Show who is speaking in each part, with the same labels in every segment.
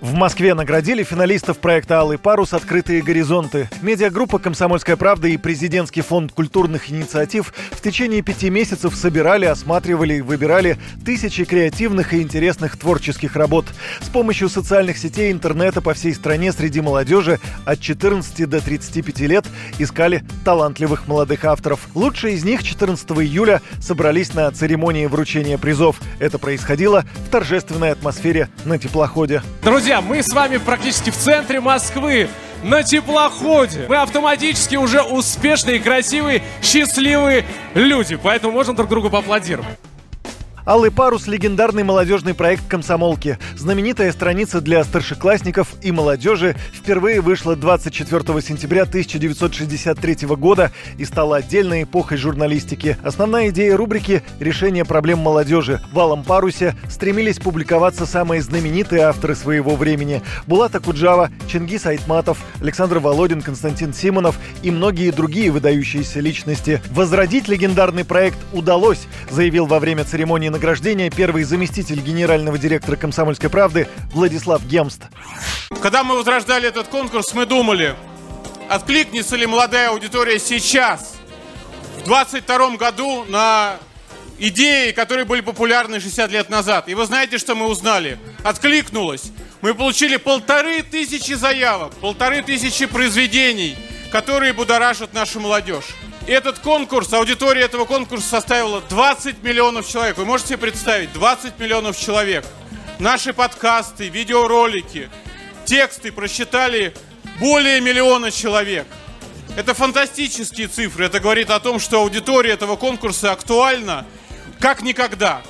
Speaker 1: В Москве наградили финалистов проекта «Алый парус. Открытые горизонты». Медиагруппа «Комсомольская правда» и Президентский фонд культурных инициатив в течение пяти месяцев собирали, осматривали и выбирали тысячи креативных и интересных творческих работ. С помощью социальных сетей интернета по всей стране среди молодежи от 14 до 35 лет искали талантливых молодых авторов. Лучшие из них 14 июля собрались на церемонии вручения призов. Это происходило в торжественной атмосфере на теплоходе.
Speaker 2: Друзья, мы с вами практически в центре Москвы на теплоходе. Мы автоматически уже успешные, красивые, счастливые люди, поэтому можем друг другу поаплодировать.
Speaker 1: «Алый парус» — легендарный молодежный проект «Комсомолки». Знаменитая страница для старшеклассников и молодежи впервые вышла 24 сентября 1963 года и стала отдельной эпохой журналистики. Основная идея рубрики — решение проблем молодежи. В «Алом парусе» стремились публиковаться самые знаменитые авторы своего времени. Булата Куджава, Чингис Айтматов, Александр Володин, Константин Симонов и многие другие выдающиеся личности. Возродить легендарный проект удалось, заявил во время церемонии награждения первый заместитель генерального директора «Комсомольской правды» Владислав Гемст.
Speaker 3: Когда мы возрождали этот конкурс, мы думали, откликнется ли молодая аудитория сейчас, в 22 году, на идеи, которые были популярны 60 лет назад. И вы знаете, что мы узнали? Откликнулось. Мы получили полторы тысячи заявок, полторы тысячи произведений, которые будоражат нашу молодежь. Этот конкурс, аудитория этого конкурса составила 20 миллионов человек. Вы можете себе представить, 20 миллионов человек. Наши подкасты, видеоролики, тексты просчитали более миллиона человек. Это фантастические цифры. Это говорит о том, что аудитория этого конкурса актуальна как никогда.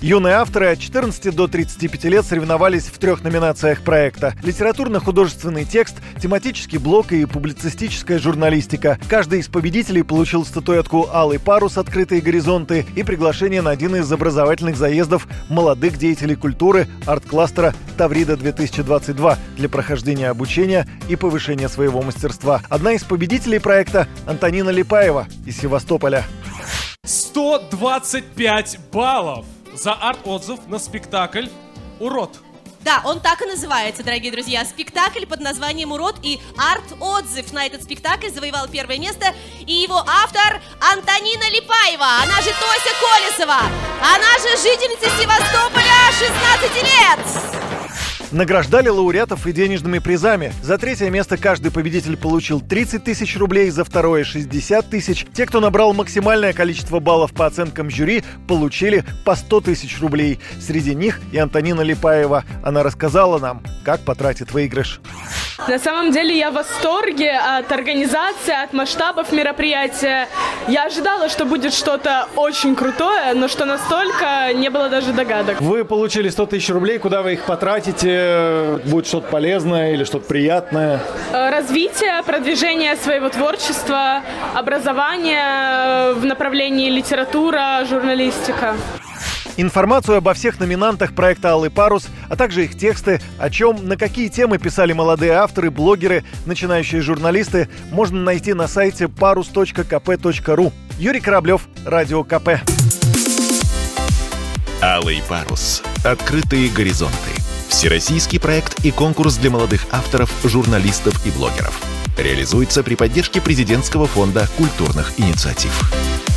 Speaker 1: Юные авторы от 14 до 35 лет соревновались в трех номинациях проекта. Литературно-художественный текст, тематический блок и публицистическая журналистика. Каждый из победителей получил статуэтку «Алый парус. Открытые горизонты» и приглашение на один из образовательных заездов молодых деятелей культуры арт-кластера «Таврида-2022» для прохождения обучения и повышения своего мастерства. Одна из победителей проекта – Антонина Липаева из Севастополя.
Speaker 2: 125 баллов за арт-отзыв на спектакль «Урод».
Speaker 4: Да, он так и называется, дорогие друзья. Спектакль под названием «Урод» и арт-отзыв на этот спектакль завоевал первое место. И его автор Антонина Липаева, она же Тося Колесова, она же жительница Севастополя, 16 лет.
Speaker 1: Награждали лауреатов и денежными призами. За третье место каждый победитель получил 30 тысяч рублей, за второе 60 тысяч. Те, кто набрал максимальное количество баллов по оценкам жюри, получили по 100 тысяч рублей. Среди них и Антонина Липаева. Она рассказала нам, как потратит выигрыш.
Speaker 5: На самом деле я в восторге от организации, от масштабов мероприятия. Я ожидала, что будет что-то очень крутое, но что настолько не было даже догадок.
Speaker 1: Вы получили 100 тысяч рублей, куда вы их потратите? Будет что-то полезное или что-то приятное?
Speaker 5: Э, развитие, продвижение своего творчества, образование э, в направлении литература, журналистика.
Speaker 1: Информацию обо всех номинантах проекта «Алый парус», а также их тексты, о чем, на какие темы писали молодые авторы, блогеры, начинающие журналисты, можно найти на сайте parus.kp.ru. Юрий Кораблев, Радио КП.
Speaker 6: «Алый парус. Открытые горизонты». Всероссийский проект и конкурс для молодых авторов, журналистов и блогеров. Реализуется при поддержке Президентского фонда культурных инициатив.